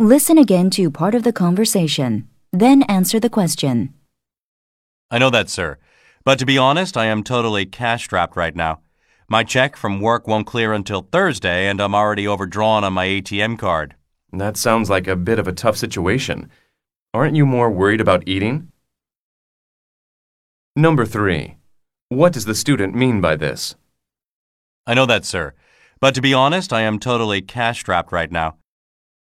Listen again to part of the conversation, then answer the question. I know that, sir. But to be honest, I am totally cash strapped right now. My check from work won't clear until Thursday, and I'm already overdrawn on my ATM card. That sounds like a bit of a tough situation. Aren't you more worried about eating? Number three. What does the student mean by this? I know that, sir. But to be honest, I am totally cash strapped right now.